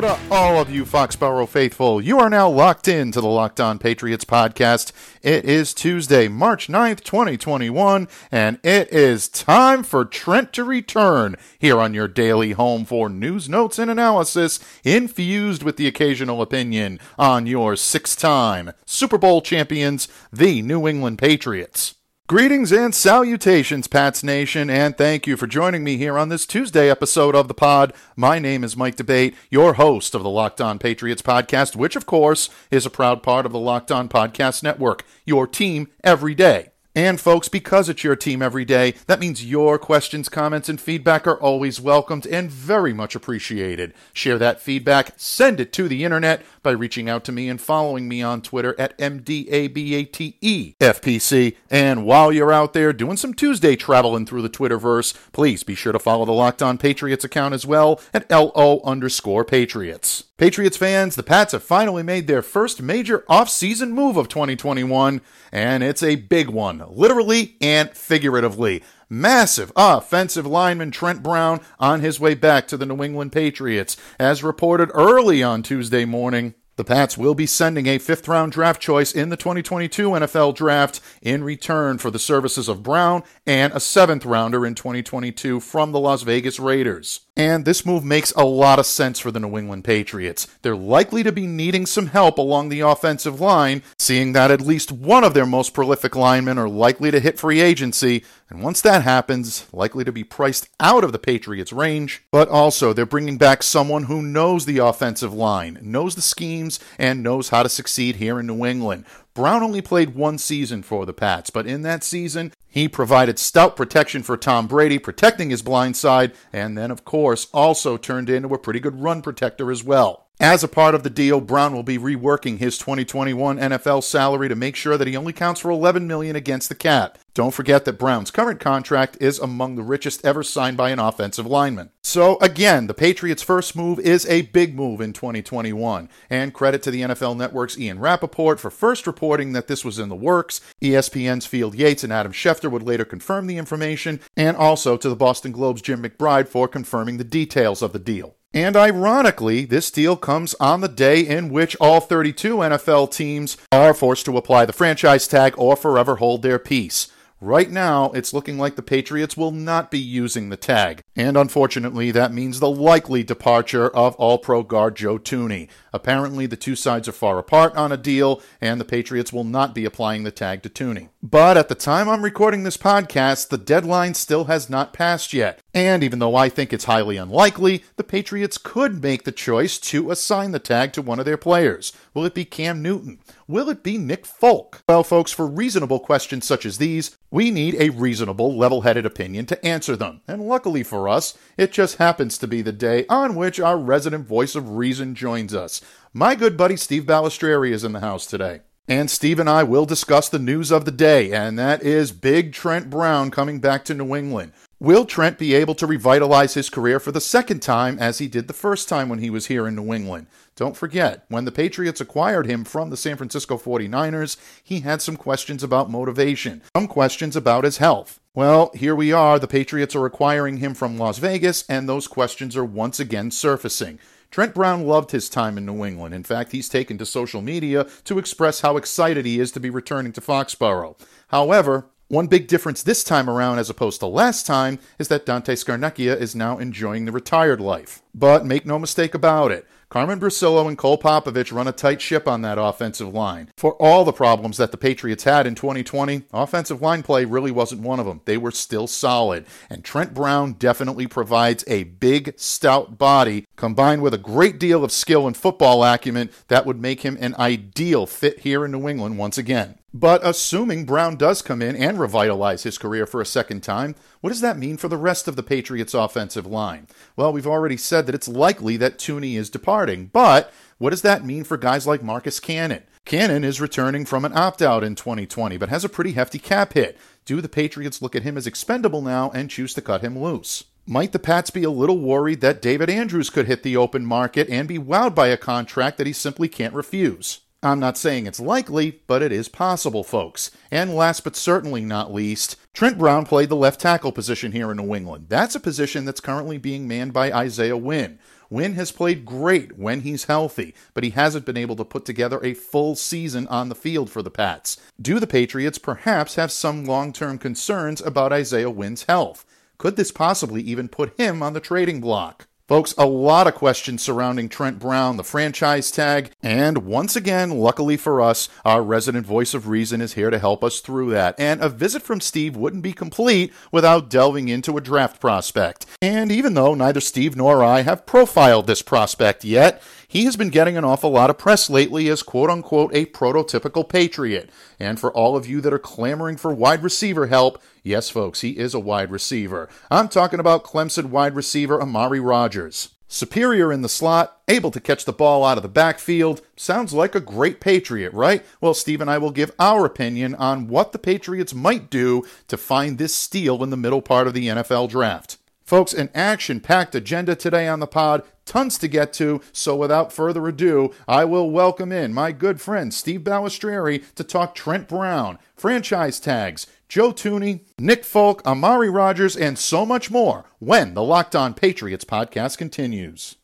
To all of you Foxborough faithful. You are now locked in to the Locked On Patriots podcast. It is Tuesday, March 9th, 2021, and it is time for Trent to return here on your daily home for news, notes, and analysis infused with the occasional opinion on your six-time Super Bowl champions, the New England Patriots. Greetings and salutations, Pats Nation, and thank you for joining me here on this Tuesday episode of the pod. My name is Mike D'Abate, your host of the Locked On Patriots podcast, which, of course, is a proud part of the Locked On Podcast Network, your team every day. And folks, because it's your team every day, that means your questions, comments, and feedback are always welcomed and very much appreciated. Share that feedback, send it to the internet by reaching out to me and following me on Twitter at MDABATEFPC. And while you're out there doing some Tuesday traveling through the Twitterverse, please be sure to follow the Locked On Patriots account as well at LO underscore Patriots. Patriots fans, the Pats have finally made their first major off-season move of 2021, and it's a big one, literally and figuratively. Massive offensive lineman Trent Brown on his way back to the New England Patriots. As reported early on Tuesday morning, the Pats will be sending a fifth round draft choice in the 2022 NFL draft in return for the services of Brown and a seventh rounder in 2022 from the Las Vegas Raiders. And this move makes a lot of sense for the New England Patriots. They're likely to be needing some help along the offensive line, seeing that at least one of their most prolific linemen are likely to hit free agency, and once that happens, likely to be priced out of the Patriots' range. But also, they're bringing back someone who knows the offensive line, knows the schemes, and knows how to succeed here in New England. Brown only played one season for the Pats, but in that season, he provided stout protection for Tom Brady, protecting his blind side, and then, of course, also turned into a pretty good run protector as well. As a part of the deal, Brown will be reworking his 2021 NFL salary to make sure that he only counts for 11 million against the cap. Don't forget that Brown's current contract is among the richest ever signed by an offensive lineman. So again, the Patriots' first move is a big move in 2021. And credit to the NFL Network's Ian Rapoport for first reporting that this was in the works. ESPN's Field Yates and Adam Schefter would later confirm the information, and also to the Boston Globe's Jim McBride for confirming the details of the deal. And ironically, this deal comes on the day in which all 32 NFL teams are forced to apply the franchise tag or forever hold their peace. Right now, it's looking like the Patriots will not be using the tag. And unfortunately, that means the likely departure of All Pro guard Joe Thuney. Apparently, the two sides are far apart on a deal, and the Patriots will not be applying the tag to Thuney. But at the time I'm recording this podcast, the deadline still has not passed yet. And even though I think it's highly unlikely, the Patriots could make the choice to assign the tag to one of their players. Will it be Cam Newton? Will it be Nick Folk? Well, folks, for reasonable questions such as these, we need a reasonable, level headed opinion to answer them. And luckily for us, it just happens to be the day on which our resident voice of reason joins us. My good buddy Steve Balestrieri is in the house today. And Steve and I will discuss the news of the day, and that is Big Trent Brown coming back to New England. Will Trent be able to revitalize his career for the second time as he did the first time when he was here in New England? Don't forget, when the Patriots acquired him from the San Francisco 49ers, he had some questions about motivation, some questions about his health. Well, here we are. The Patriots are acquiring him from Las Vegas, and those questions are once again surfacing. Trent Brown loved his time in New England. In fact, he's taken to social media to express how excited he is to be returning to Foxborough. However, one big difference this time around as opposed to last time is that Dante Scarnecchia is now enjoying the retired life. But make no mistake about it, Carmen Bricillo and Cole Popovich run a tight ship on that offensive line. For all the problems that the Patriots had in 2020, offensive line play really wasn't one of them. They were still solid. And Trent Brown definitely provides a big, stout body combined with a great deal of skill and football acumen that would make him an ideal fit here in New England once again. But assuming Brown does come in and revitalize his career for a second time, what does that mean for the rest of the Patriots' offensive line? Well, we've already said that it's likely that Thuney is departing, but what does that mean for guys like Marcus Cannon? Cannon is returning from an opt out in 2020, but has a pretty hefty cap hit. Do the Patriots look at him as expendable now and choose to cut him loose? Might the Pats be a little worried that David Andrews could hit the open market and be wowed by a contract that he simply can't refuse? I'm not saying it's likely, but it is possible, folks. And last but certainly not least, Trent Brown played the left tackle position here in New England. That's a position that's currently being manned by Isaiah Wynn. Wynn has played great when he's healthy, but he hasn't been able to put together a full season on the field for the Pats. Do the Patriots perhaps have some long term concerns about Isaiah Wynn's health? Could this possibly even put him on the trading block? Folks, a lot of questions surrounding Trent Brown, the franchise tag, and once again, luckily for us, our resident voice of reason is here to help us through that. And a visit from Steve wouldn't be complete without delving into a draft prospect. And even though neither Steve nor I have profiled this prospect yet, he has been getting an awful lot of press lately as quote unquote a prototypical Patriot. And for all of you that are clamoring for wide receiver help, yes, folks, he is a wide receiver. I'm talking about Clemson wide receiver Amari Rodgers. Superior in the slot, able to catch the ball out of the backfield. Sounds like a great Patriot, right? Well, Steve and I will give our opinion on what the Patriots might do to find this steal in the middle part of the NFL draft. Folks, an action packed agenda today on the pod, tons to get to. So without further ado, I will welcome in my good friend Steve Balestrieri to talk Trent Brown, franchise tags, Joe Thuney, Nick Folk, Amari Rodgers, and so much more when the Locked On Patriots podcast continues.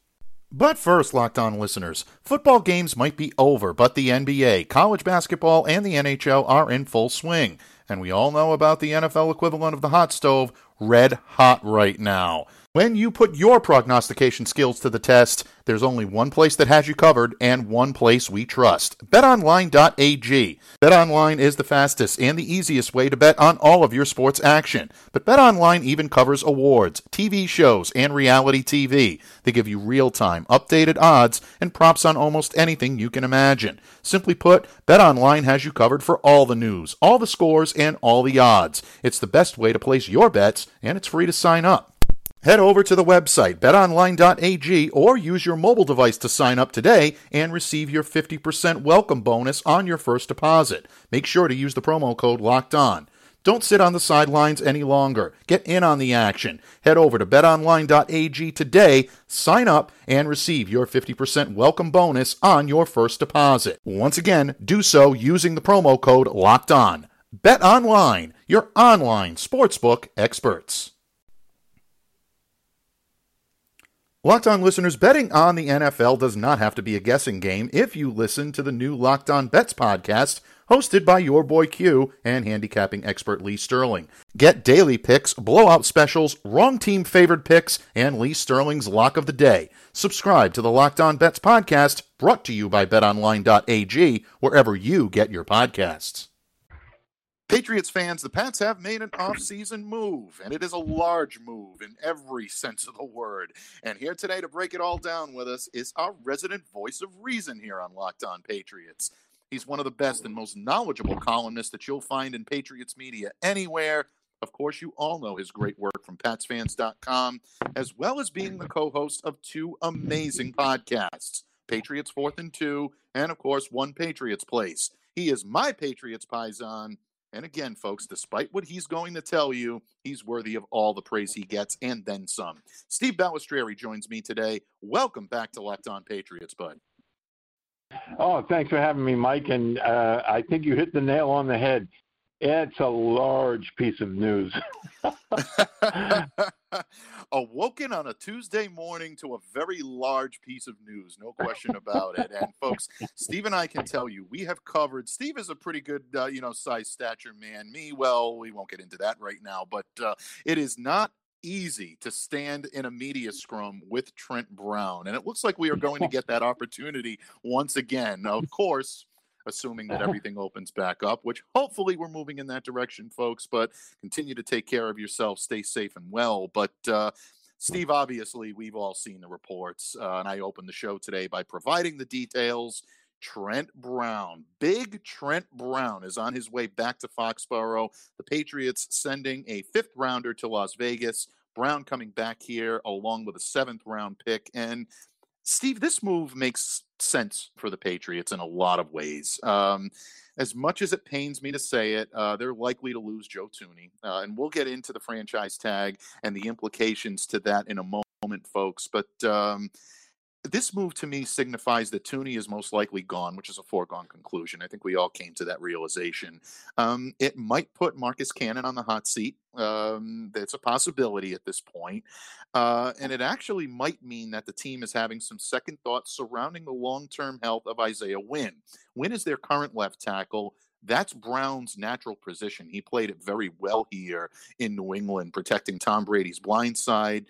But first, Locked On listeners, football games might be over, but the NBA, college basketball, and the NHL are in full swing. And we all know about the NFL equivalent of the hot stove, red hot right now. When you put your prognostication skills to the test, there's only one place that has you covered and one place we trust. BetOnline.ag. BetOnline is the fastest and the easiest way to bet on all of your sports action. But BetOnline even covers awards, TV shows, and reality TV. They give you real-time, updated odds and props on almost anything you can imagine. Simply put, BetOnline has you covered for all the news, all the scores, and all the odds. It's the best way to place your bets, and it's free to sign up. Head over to the website betonline.ag or use your mobile device to sign up today and receive your 50% welcome bonus on your first deposit. Make sure to use the promo code LOCKED ON. Don't sit on the sidelines any longer. Get in on the action. Head over to betonline.ag today, sign up, and receive your 50% welcome bonus on your first deposit. Once again, do so using the promo code LOCKED ON. Bet Online, your online sportsbook experts. Locked On listeners, betting on the NFL does not have to be a guessing game if you listen to the new Locked On Bets podcast hosted by your boy Q and handicapping expert Lee Sterling. Get daily picks, blowout specials, wrong team favored picks, and Lee Sterling's lock of the day. Subscribe to the Locked On Bets podcast brought to you by betonline.ag wherever you get your podcasts. Patriots fans, the Pats have made an offseason move, and it is a large move in every sense of the word. And here today to break it all down with us is our resident voice of reason here on Locked On Patriots. He's one of the best and most knowledgeable columnists that you'll find in Patriots media anywhere. Of course, you all know his great work from PatsFans.com, as well as being the co host of two amazing podcasts Patriots Fourth and Two, and of course, One Patriots Place. He is my Patriots Paisan and again, folks, despite what he's going to tell you, he's worthy of all the praise he gets and then some. Steve Balestrieri joins me today. Welcome back to Locked On Patriots, bud. Oh, thanks for having me, Mike. And uh, I think you hit the nail on the head. It's a large piece of news. Awoken on a Tuesday morning to a very large piece of news, no question about it. And folks, Steve and I can tell you, we have covered. Steve is a pretty good, uh, you know, size stature man. Me, well, we won't get into that right now, but uh, it is not easy to stand in a media scrum with Trent Brown. And it looks like we are going to get that opportunity once again. Of course, assuming that everything opens back up, which hopefully we're moving in that direction, folks. But continue to take care of yourself, stay safe and well. But uh, Steve, obviously, we've all seen the reports, uh, and I opened the show today by providing the details. Trent Brown, big Trent Brown, is on his way back to Foxborough. The Patriots sending a fifth rounder to Las Vegas. Brown coming back here along with a seventh round pick. And Steve, this move makes sense for the Patriots in a lot of ways. Um, as much as it pains me to say it, uh, they're likely to lose Joe Thuney. Uh, and we'll get into the franchise tag and the implications to that in a moment, folks. But um, this move to me signifies that Thuney is most likely gone, which is a foregone conclusion. I think we all came to that realization. Um, it might put Marcus Cannon on the hot seat. Um, it's a possibility at this point. Uh, and it actually might mean that the team is having some second thoughts surrounding the long term health of Isaiah Wynn. Wynn is their current left tackle. That's Brown's natural position. He played it very well here in New England, protecting Tom Brady's blind side.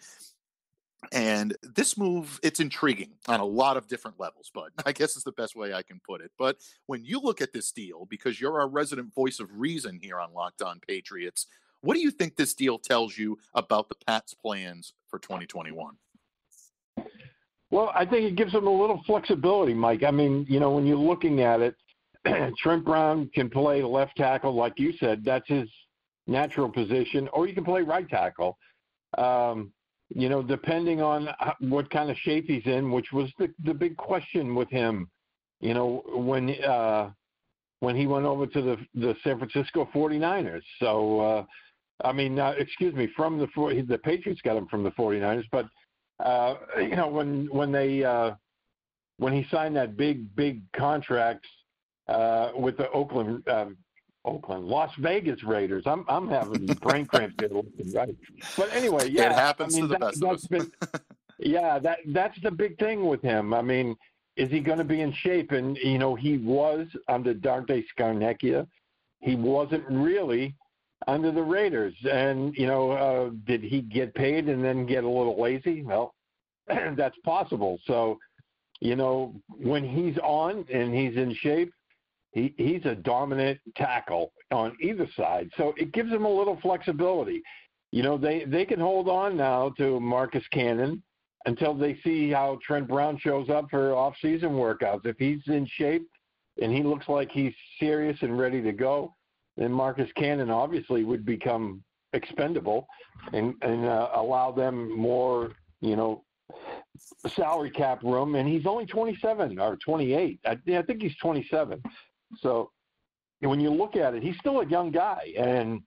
And this move, it's intriguing on a lot of different levels, but I guess is the best way I can put it. But when you look at this deal, because you're our resident voice of reason here on Locked On Patriots, what do you think this deal tells you about the Pats' plans for 2021? Well, I think it gives them a little flexibility, Mike. I mean, you know, when you're looking at it, Trent Brown can play left tackle, like you said. That's his natural position, or you can play right tackle. Um, you know, depending on what kind of shape he's in, which was the the big question with him. You know, when uh, when he went over to the the San Francisco 49ers. So, uh, I mean, uh, excuse me, from the the Patriots got him from the 49ers, but uh, you know, when when they uh, when he signed that big big contract uh, with the Oakland uh, Oakland, Las Vegas Raiders. I'm I'm having brain cramps here, right? But anyway, yeah, it happens I mean, to the that, best of us. Been, yeah, that that's the big thing with him. I mean, is he going to be in shape? And you know, he was under Dante Scarnecchia. He wasn't really under the Raiders. And you know, uh, did he get paid and then get a little lazy? Well, that's possible. So, you know, when he's on and he's in shape, he, he's a dominant tackle on either side. So it gives them a little flexibility. You know, they, they can hold on now to Marcus Cannon until they see how Trent Brown shows up for off-season workouts. If he's in shape and he looks like he's serious and ready to go, then Marcus Cannon obviously would become expendable and, and uh, allow them more, you know, salary cap room. And he's only 27 or 28. I, I think he's 27. So when you look at it, he's still a young guy, and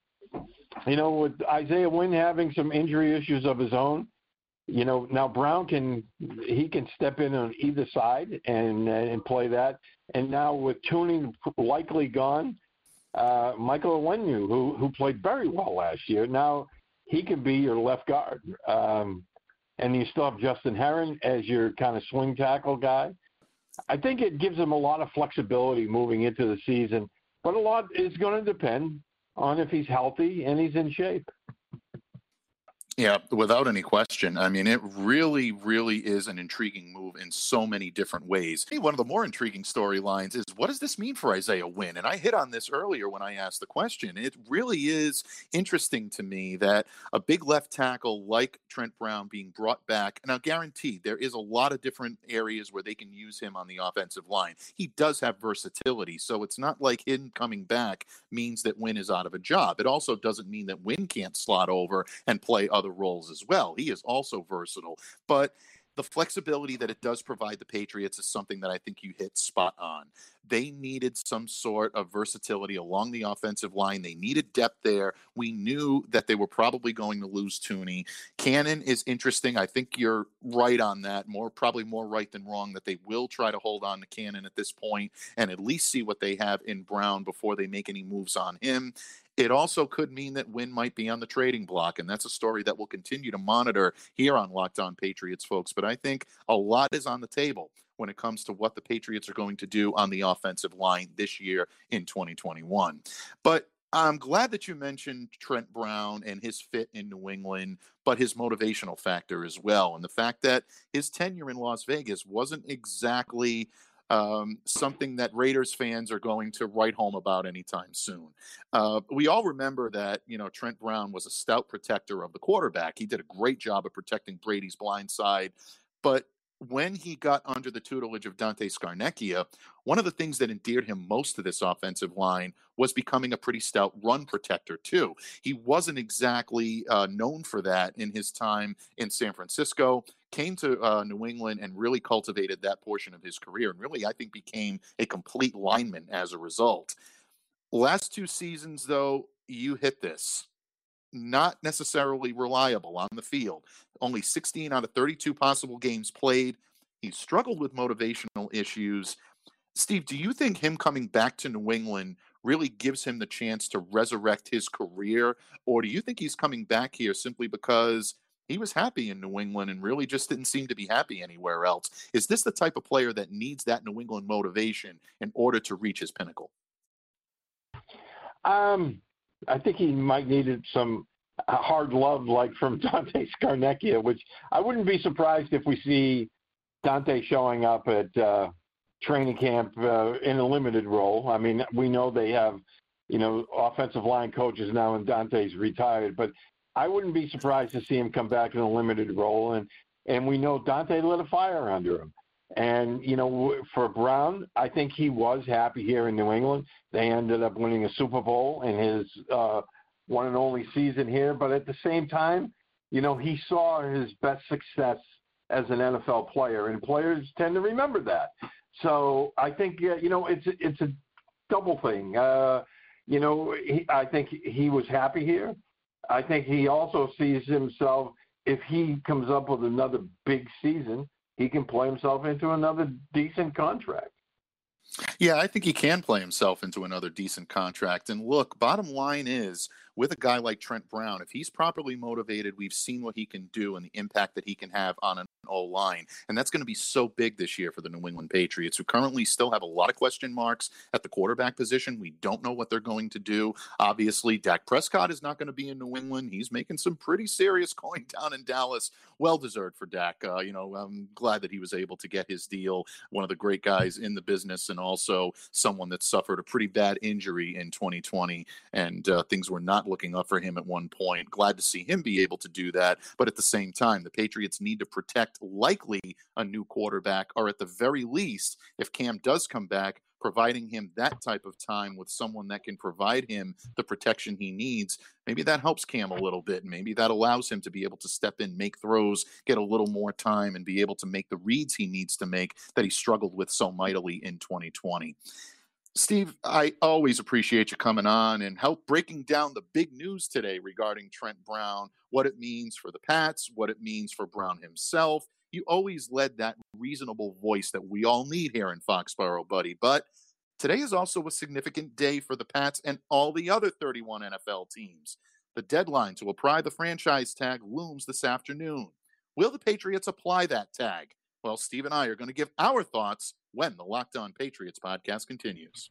you know, with Isaiah Wynn having some injury issues of his own, you know, now Brown can he can step in on either side and and play that. And now with Thuney likely gone, uh, Michael Onwenu, who who played very well last year, now he can be your left guard. Um, and you still have Justin Herron as your kind of swing tackle guy. I think it gives him a lot of flexibility moving into the season, but a lot is going to depend on if he's healthy and he's in shape. Yeah, without any question. I mean, it really, really is an intriguing move in so many different ways. One of the more intriguing storylines is what does this mean for Isaiah Wynn? And I hit on this earlier when I asked the question. It really is interesting to me that a big left tackle like Trent Brown being brought back. Now, guaranteed, there is a lot of different areas where they can use him on the offensive line. He does have versatility, so it's not like him coming back means that Wynn is out of a job. It also doesn't mean that Wynn can't slot over and play other other roles as well. He is also versatile, but the flexibility that it does provide the Patriots is something that I think you hit spot on. They needed some sort of versatility along the offensive line. They needed depth there. We knew that they were probably going to lose Thuney. Cannon is interesting. I think you're right on that. More probably more right than wrong that they will try to hold on to Cannon at this point and at least see what they have in Brown before they make any moves on him. It also could mean that Wynn might be on the trading block, and that's a story that we'll continue to monitor here on Locked On Patriots, folks. But I think a lot is on the table when it comes to what the Patriots are going to do on the offensive line this year in 2021. But I'm glad that you mentioned Trent Brown and his fit in New England, but his motivational factor as well. And the fact that his tenure in Las Vegas wasn't exactly um, something that Raiders fans are going to write home about anytime soon. Uh, we all remember that you know Trent Brown was a stout protector of the quarterback. He did a great job of protecting Brady's blind side, but when he got under the tutelage of Dante Scarnecchia, one of the things that endeared him most to this offensive line was becoming a pretty stout run protector, too. He wasn't exactly uh, known for that in his time in San Francisco. Came to uh, New England and really cultivated that portion of his career, and really, I think, became a complete lineman as a result. Last two seasons, though, you hit this. Not necessarily reliable on the field. Only 16 out of 32 possible games played. He struggled with motivational issues. Steve, do you think him coming back to New England really gives him the chance to resurrect his career? Or do you think he's coming back here simply because he was happy in New England and really just didn't seem to be happy anywhere else? Is this the type of player that needs that New England motivation in order to reach his pinnacle? Um, I think he might needed some hard love, like from Dante Scarnecchia, which I wouldn't be surprised if we see Dante showing up at uh, training camp uh, in a limited role. I mean, we know they have, you know, offensive line coaches now, and Dante's retired, but I wouldn't be surprised to see him come back in a limited role. And and we know Dante lit a fire under him. And you know, for Brown, I think he was happy here in New England. They ended up winning a Super Bowl in his uh, one and only season here. But at the same time, you know, he saw his best success as an NFL player, and players tend to remember that. So I think uh, you know it's it's a double thing. Uh, you know, he, I think he was happy here. I think he also sees himself if he comes up with another big season, he can play himself into another decent contract. Yeah, I think he can play himself into another decent contract. And look, bottom line is with a guy like Trent Brown, if he's properly motivated, we've seen what he can do and the impact that he can have on an O line. And that's going to be so big this year for the New England Patriots, who currently still have a lot of question marks at the quarterback position. We don't know what they're going to do. Obviously, Dak Prescott is not going to be in New England. He's making some pretty serious coin down in Dallas. Well deserved for Dak. Uh, you know, I'm glad that he was able to get his deal. One of the great guys in the business, and also someone that suffered a pretty bad injury in 2020, and uh, things were not looking up for him at one point. Glad to see him be able to do that. But at the same time, the Patriots need to protect likely a new quarterback, or at the very least, if Cam does come back, providing him that type of time with someone that can provide him the protection he needs, maybe that helps Cam a little bit. Maybe that allows him to be able to step in, make throws, get a little more time, and be able to make the reads he needs to make that he struggled with so mightily in 2020. Steve, I always appreciate you coming on and help breaking down the big news today regarding Trent Brown, what it means for the Pats, what it means for Brown himself. You always led that reasonable voice that we all need here in Foxborough, buddy. But today is also a significant day for the Pats and all the other 31 NFL teams. The deadline to apply the franchise tag looms this afternoon. Will the Patriots apply that tag? Well, Steve and I are going to give our thoughts when the Locked On Patriots podcast continues.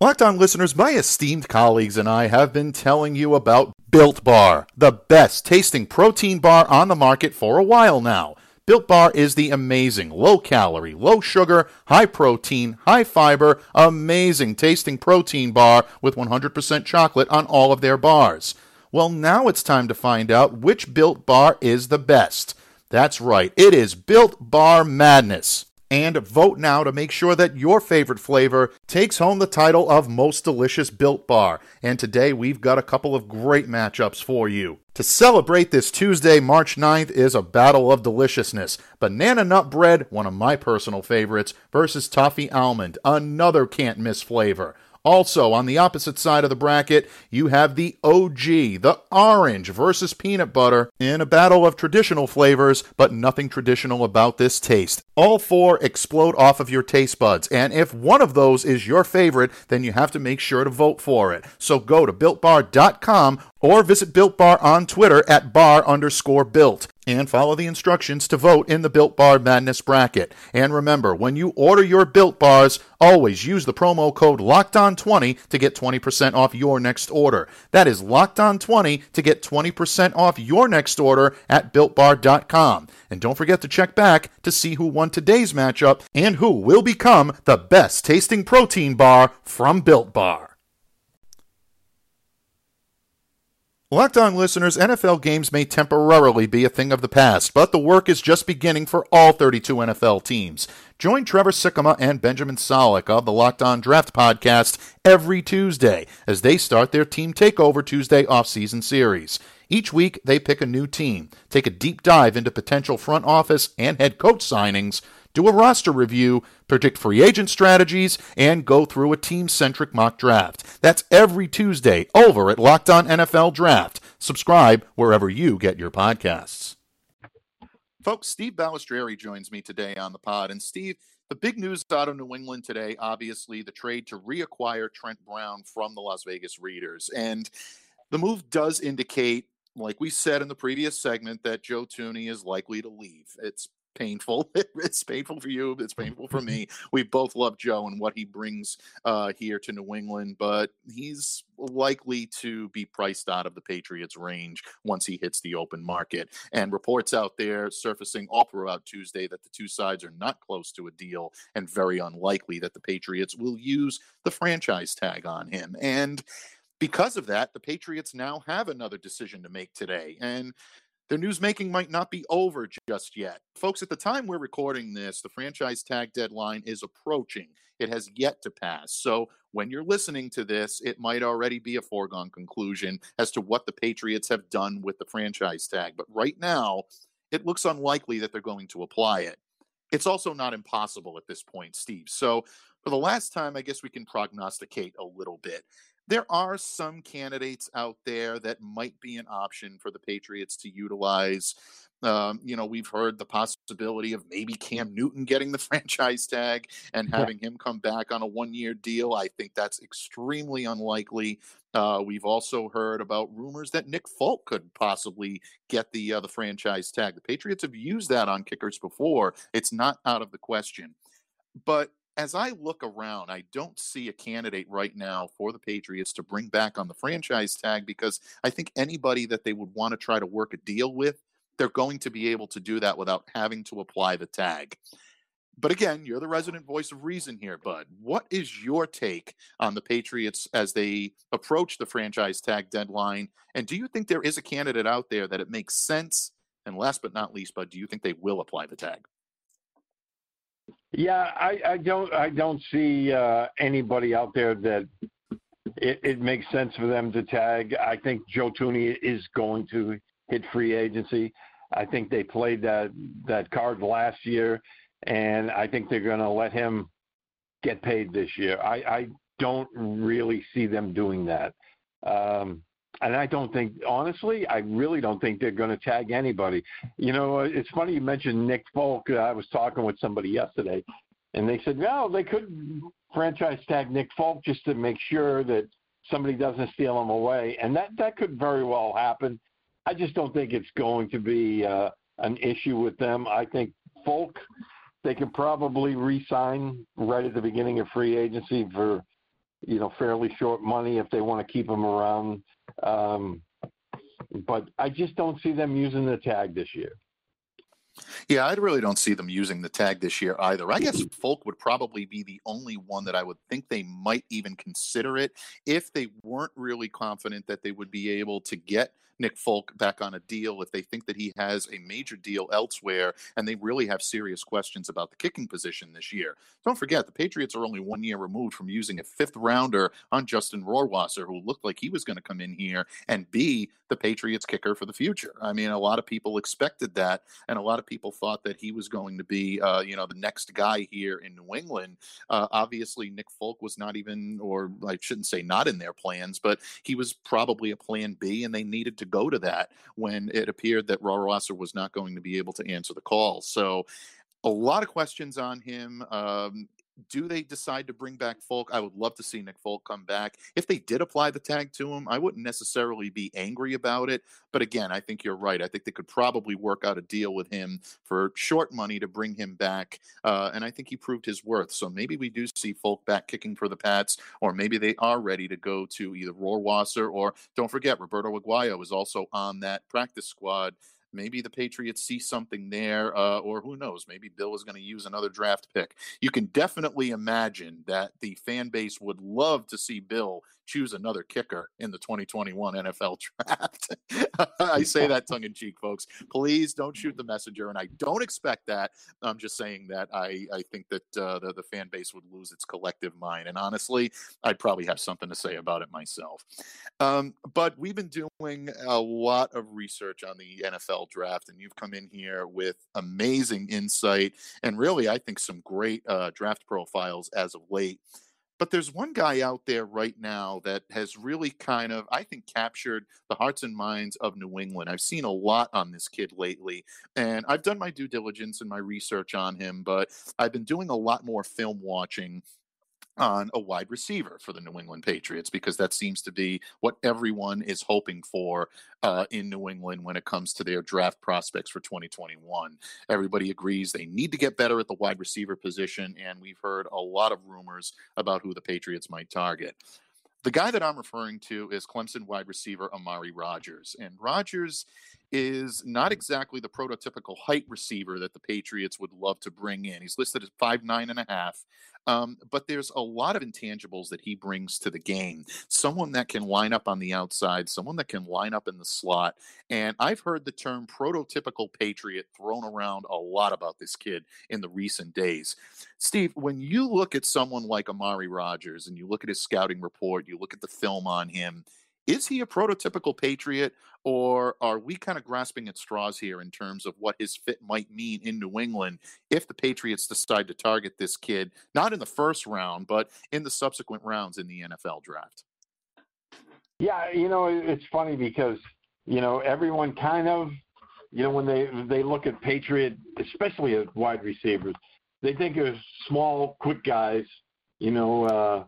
Locked On listeners, my esteemed colleagues and I have been telling you about Built Bar, the best tasting protein bar on the market for a while now. Built Bar is the amazing, low calorie, low sugar, high protein, high fiber, amazing tasting protein bar with 100% chocolate on all of their bars. Well, now it's time to find out which Built Bar is the best. That's right, it is Built Bar Madness. And vote now to make sure that your favorite flavor takes home the title of Most Delicious Built Bar. And today we've got a couple of great matchups for you. To celebrate this Tuesday, March 9th, is a battle of deliciousness. Banana Nut Bread, one of my personal favorites, versus Toffee Almond, another can't miss flavor. Also, on the opposite side of the bracket, you have the OG, the orange versus peanut butter, in a battle of traditional flavors, but nothing traditional about this taste. All four explode off of your taste buds, and if one of those is your favorite, then you have to make sure to vote for it. So go to builtbar.com or visit Built Bar on Twitter at bar underscore built and follow the instructions to vote in the Built Bar Madness bracket. And remember, when you order your Built Bars, always use the promo code LOCKEDON20 to get 20% off your next order. That is LOCKEDON20 to get 20% off your next order at BuiltBar.com. And don't forget to check back to see who won today's matchup and who will become the best tasting protein bar from Built Bar. Locked on listeners, NFL games may temporarily be a thing of the past, but the work is just beginning for all 32 NFL teams. Join Trevor Sikkema and Benjamin Solak of the Locked On Draft podcast every Tuesday as they start their Team Takeover Tuesday offseason series. Each week, they pick a new team, take a deep dive into potential front office and head coach signings, do a roster review, predict free agent strategies, and go through a team centric mock draft. That's every Tuesday over at Locked On NFL Draft. Subscribe wherever you get your podcasts. Folks, Steve Balestrieri joins me today on the pod. And Steve, the big news out of New England today, obviously, the trade to reacquire Trent Brown from the Las Vegas Raiders. And the move does indicate, like we said in the previous segment, that Joe Thuney is likely to leave. It's painful. it's painful for you. It's painful for me. We both love Joe and what he brings uh, here to New England, but he's likely to be priced out of the Patriots' range once he hits the open market. And reports out there surfacing all throughout Tuesday that the two sides are not close to a deal and very unlikely that the Patriots will use the franchise tag on him. And because of that, the Patriots now have another decision to make today. And their newsmaking might not be over just yet. Folks, at the time we're recording this, the franchise tag deadline is approaching. It has yet to pass. So when you're listening to this, it might already be a foregone conclusion as to what the Patriots have done with the franchise tag. But right now, it looks unlikely that they're going to apply it. It's also not impossible at this point, Steve. So for the last time, I guess we can prognosticate a little bit there are some candidates out there that might be an option for the Patriots to utilize. Um, you know, we've heard the possibility of maybe Cam Newton getting the franchise tag and having him come back on a one year deal. I think that's extremely unlikely. Uh, we've also heard about rumors that Nick Folk could possibly get the uh, the franchise tag. The Patriots have used that on kickers before. It's not out of the question. But as I look around, I don't see a candidate right now for the Patriots to bring back on the franchise tag because I think anybody that they would want to try to work a deal with, they're going to be able to do that without having to apply the tag. But again, you're the resident voice of reason here, Bud. What is your take on the Patriots as they approach the franchise tag deadline? And do you think there is a candidate out there that it makes sense? And last but not least, Bud, do you think they will apply the tag? Yeah, I, I don't I don't see uh, anybody out there that it, it makes sense for them to tag. I think Joe Thuney is going to hit free agency. I think they played that that card last year, and I think they're going to let him get paid this year. I, I don't really see them doing that. Um, and I don't think, honestly, I really don't think they're going to tag anybody. You know, uh, it's funny you mentioned Nick Folk. I was talking with somebody yesterday, and they said, no, they could franchise tag Nick Folk just to make sure that somebody doesn't steal him away, and that that could very well happen. I just don't think it's going to be uh, an issue with them. I think Folk they could probably re-sign right at the beginning of free agency for you know fairly short money if they want to keep him around um, but I just don't see them using the tag this year. Yeah, I really don't see them using the tag this year either. I guess Folk would probably be the only one that I would think they might even consider it if they weren't really confident that they would be able to get Nick Folk back on a deal if they think that he has a major deal elsewhere and they really have serious questions about the kicking position this year. Don't forget, the Patriots are only one year removed from using a fifth rounder on Justin Rohrwasser, who looked like he was going to come in here and be the Patriots kicker for the future. I mean, a lot of people expected that, and a lot of people thought that he was going to be, uh, you know, the next guy here in New England. Uh, obviously, Nick Folk was not even, or I shouldn't say not in their plans, but he was probably a plan B, and they needed to go to that when it appeared that Rohrwasser was not going to be able to answer the call. So, a lot of questions on him. Um, do they decide to bring back Folk? I would love to see Nick Folk come back. If they did apply the tag to him, I wouldn't necessarily be angry about it. But again, I think you're right. I think they could probably work out a deal with him for short money to bring him back. Uh, and I think he proved his worth. So maybe we do see Folk back kicking for the Pats, or maybe they are ready to go to either Rohrwasser or don't forget, Roberto Aguayo is also on that practice squad Maybe the Patriots see something there, uh, or who knows? Maybe Bill is going to use another draft pick. You can definitely imagine that the fan base would love to see Bill choose another kicker in the 2021 NFL draft. I say that tongue in cheek, folks. Please don't shoot the messenger, and I don't expect that. I'm just saying that I, I think that uh, the, the fan base would lose its collective mind. And honestly, I'd probably have something to say about it myself. Um, but we've been doing a lot of research on the NFL draft, and you've come in here with amazing insight and really, I think, some great uh, draft profiles as of late. But there's one guy out there right now that has really kind of, I think, captured the hearts and minds of New England. I've seen a lot on this kid lately, and I've done my due diligence and my research on him, but I've been doing a lot more film watching on a wide receiver for the New England Patriots because that seems to be what everyone is hoping for uh, in New England when it comes to their draft prospects for 2021. Everybody agrees they need to get better at the wide receiver position, and we've heard a lot of rumors about who the Patriots might target. The guy that I'm referring to is Clemson wide receiver Amari Rodgers. And Rodgers is not exactly the prototypical height receiver that the Patriots would love to bring in. He's listed as five nine and a half, um, but there's a lot of intangibles that he brings to the game. Someone that can line up on the outside, someone that can line up in the slot. And I've heard the term prototypical Patriot thrown around a lot about this kid in the recent days. Steve, when you look at someone like Amari Rodgers and you look at his scouting report, you look at the film on him, is he a prototypical Patriot, or are we kind of grasping at straws here in terms of what his fit might mean in New England if the Patriots decide to target this kid, not in the first round, but in the subsequent rounds in the NFL draft? Yeah, you know, it's funny because, you know, everyone kind of, you know, when they they look at Patriot, especially as wide receivers, they think of small, quick guys, you know, uh,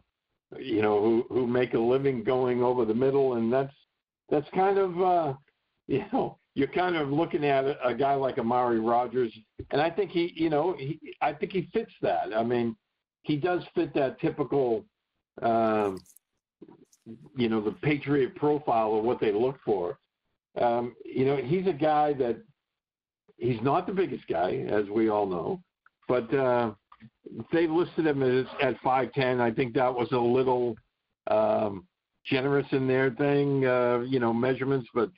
you know, who who make a living going over the middle, and that's that's kind of uh, you know you're kind of looking at a, a guy like Amari Rodgers, and I think he you know he I think he fits that. I mean, he does fit that typical. Um, you know the Patriot profile of what they look for. Um, you know, he's a guy that he's not the biggest guy, as we all know, but uh, they listed him as at five ten. I think that was a little um, generous in their thing, uh, you know, measurements. But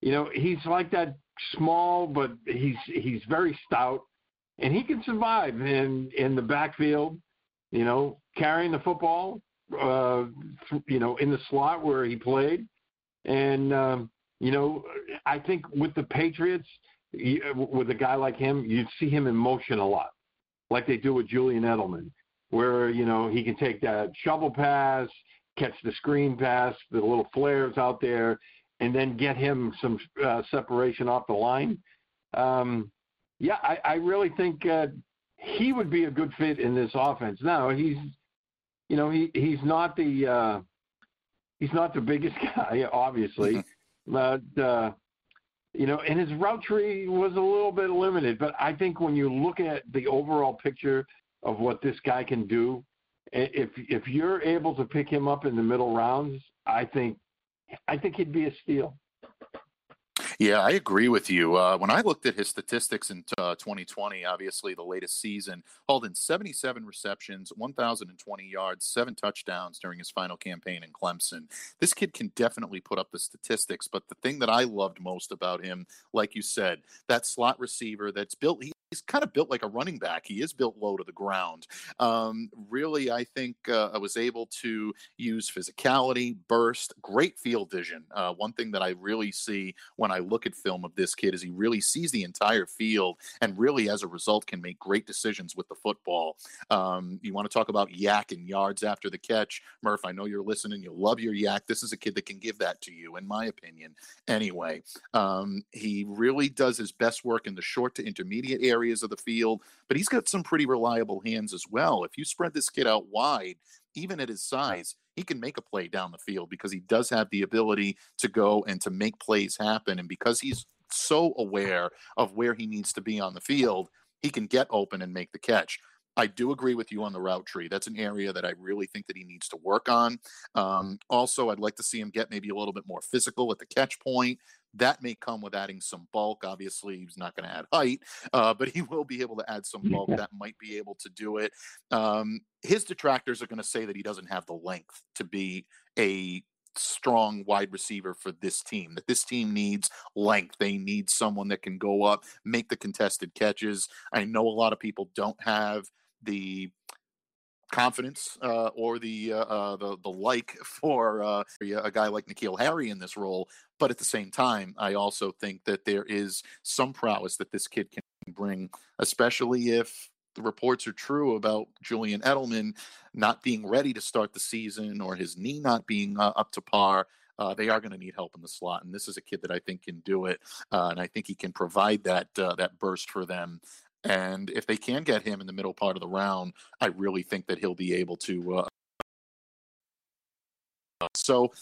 you know, he's like that small, but he's he's very stout, and he can survive in in the backfield. You know, carrying the football. Uh, you know, in the slot where he played, and um, you know, I think with the Patriots, with a guy like him, you'd see him in motion a lot like they do with Julian Edelman, where you know he can take that shovel pass, catch the screen pass, the little flares out there, and then get him some uh, separation off the line. Um, yeah, I, I really think uh, he would be a good fit in this offense. Now he's, you know, he he's not the uh, he's not the biggest guy, obviously, but uh, you know, and his route tree was a little bit limited. But I think when you look at the overall picture of what this guy can do, if if you're able to pick him up in the middle rounds, I think I think he'd be a steal. Yeah, I agree with you. Uh, when I looked at his statistics in uh, 2020, obviously the latest season, hauled in 77 receptions, 1,020 yards, seven touchdowns during his final campaign in Clemson. This kid can definitely put up the statistics, but the thing that I loved most about him, like you said, that slot receiver that's built, he he's kind of built like a running back. He is built low to the ground. Um, really, I think uh, I was able to use physicality, burst, great field vision. Uh, one thing that I really see when I look at film of this kid is he really sees the entire field and really, as a result, can make great decisions with the football. Um, you want to talk about YAC and yards after the catch, Murph? I know you're listening. You love your YAC. This is a kid that can give that to you, in my opinion. Anyway, um, he really does his best work in the short to intermediate area areas of the field, but he's got some pretty reliable hands as well. If you spread this kid out wide, even at his size, he can make a play down the field because he does have the ability to go and to make plays happen. And because he's so aware of where he needs to be on the field, he can get open and make the catch. I do agree with you on the route tree. That's an area that I really think that he needs to work on. Um, also, I'd like to see him get maybe a little bit more physical at the catch point. That may come with adding some bulk. Obviously, he's not going to add height, uh, but he will be able to add some bulk. That might be able to do it. Um, his detractors are going to say that he doesn't have the length to be a strong wide receiver for this team. That this team needs length. They need someone that can go up, make the contested catches. I know a lot of people don't have the confidence uh, or the, uh, uh, the the like for uh, a guy like N'Keal Harry in this role. But at the same time, I also think that there is some prowess that this kid can bring, especially if the reports are true about Julian Edelman not being ready to start the season or his knee not being uh, up to par. Uh, they are going to need help in the slot, and this is a kid that I think can do it, and I think he can provide that that burst for them. And if they can get him in the middle part of the round, I really think that he'll be able to. Uh, so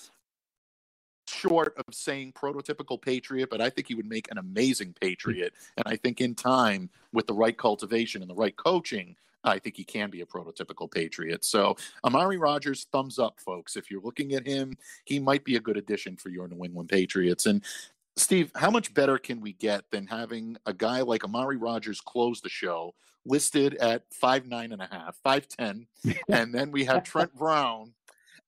short of saying prototypical patriot, but I think he would make an amazing patriot. And I think in time, with the right cultivation and the right coaching, I think he can be a prototypical patriot. So Amari Rodgers, thumbs up, folks. If you're looking at him, he might be a good addition for your New England Patriots. And Steve, how much better can we get than having a guy like Amari Rodgers close the show, listed at five nine and a half, five ten, and then we have Trent Brown,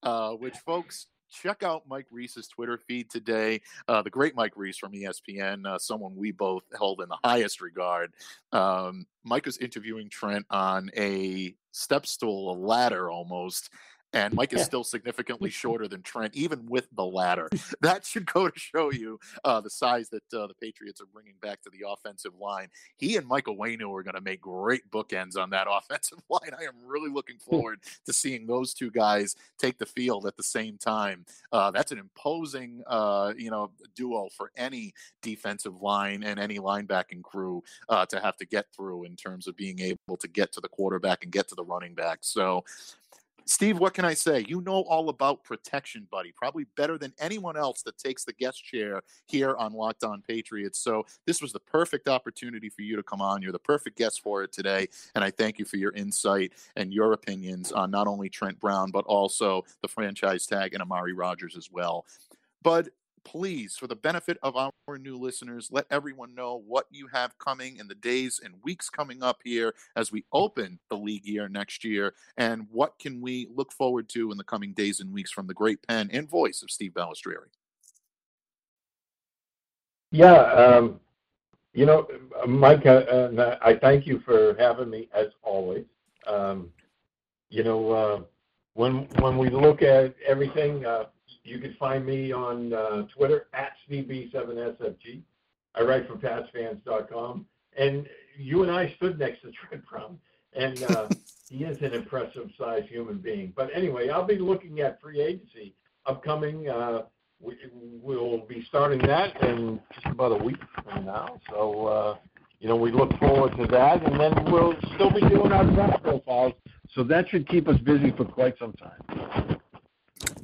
uh, which folks check out Mike Reiss's Twitter feed today. Uh, the great Mike Reiss from ESPN, uh, someone we both held in the highest regard. Um, Mike was interviewing Trent on a step stool, a ladder almost, and Mike is still significantly shorter than Trent, even with the ladder. That should go to show you uh, the size that uh, the Patriots are bringing back to the offensive line. He and Michael Onwenu are going to make great bookends on that offensive line. I am really looking forward to seeing those two guys take the field at the same time. Uh, that's an imposing, uh, you know, duo for any defensive line and any linebacking crew uh, to have to get through in terms of being able to get to the quarterback and get to the running back. So Steve, what can I say? You know all about protection, buddy, probably better than anyone else that takes the guest chair here on Locked On Patriots. So, this was the perfect opportunity for you to come on. You're the perfect guest for it today. And I thank you for your insight and your opinions on not only Trent Brown, but also the franchise tag and Amari Rodgers as well. But please, for the benefit of our new listeners, let everyone know what you have coming in the days and weeks coming up here as we open the league year next year, and what can we look forward to in the coming days and weeks from the great pen and voice of Steve Balestrieri. Yeah, um, you know, Mike, uh, I thank you for having me as always. Um, you know, uh, when when we look at everything. Uh, you can find me on uh, Twitter at SteveB7SFG. I write for PatsFans.com. And you and I stood next to Trent Brown, and uh, he is an impressive sized human being. But anyway, I'll be looking at free agency upcoming. Uh, we, will be starting that in just about a week from now. So, uh, you know, we look forward to that. And then we'll still be doing our draft profiles. So that should keep us busy for quite some time.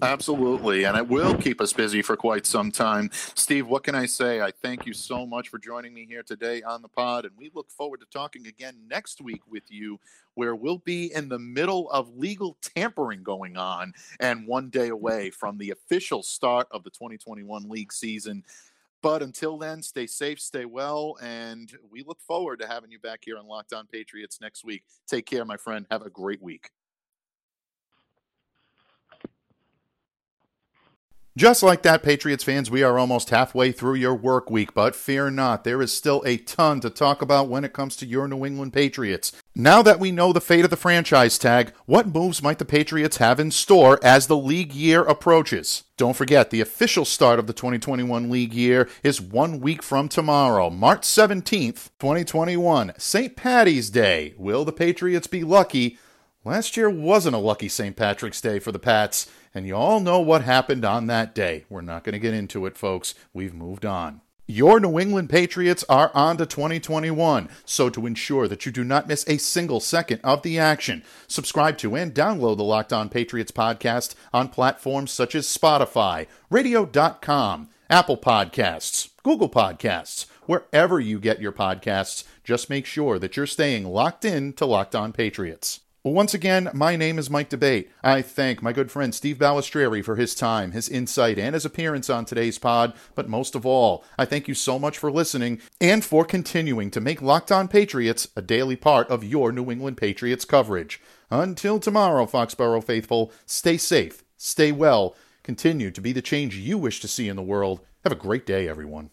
Absolutely, and it will keep us busy for quite some time. Steve, what can I say? I thank you so much for joining me here today on the pod, and we look forward to talking again next week with you, where we'll be in the middle of legal tampering going on and one day away from the official start of the 2021 league season. But until then, stay safe, stay well, and we look forward to having you back here on Locked On Patriots next week. Take care, my friend. Have a great week. Just like that, Patriots fans, we are almost halfway through your work week, but fear not, there is still a ton to talk about when it comes to your New England Patriots. Now that we know the fate of the franchise tag, what moves might the Patriots have in store as the league year approaches? Don't forget, the official start of the 2021 league year is one week from tomorrow, March 17th, 2021, St. Patty's Day. Will the Patriots be lucky? Last year wasn't a lucky St. Patrick's Day for the Pats. And you all know what happened on that day. We're not going to get into it, folks. We've moved on. Your New England Patriots are on to 2021, so to ensure that you do not miss a single second of the action, subscribe to and download the Locked On Patriots podcast on platforms such as Spotify, Radio.com, Apple Podcasts, Google Podcasts, wherever you get your podcasts. Just make sure that you're staying locked in to Locked On Patriots. Well, once again, my name is Mike D'Abate. I thank my good friend Steve Balestrieri for his time, his insight, and his appearance on today's pod. But most of all, I thank you so much for listening and for continuing to make Locked On Patriots a daily part of your New England Patriots coverage. Until tomorrow, Foxborough faithful, stay safe, stay well, continue to be the change you wish to see in the world. Have a great day, everyone.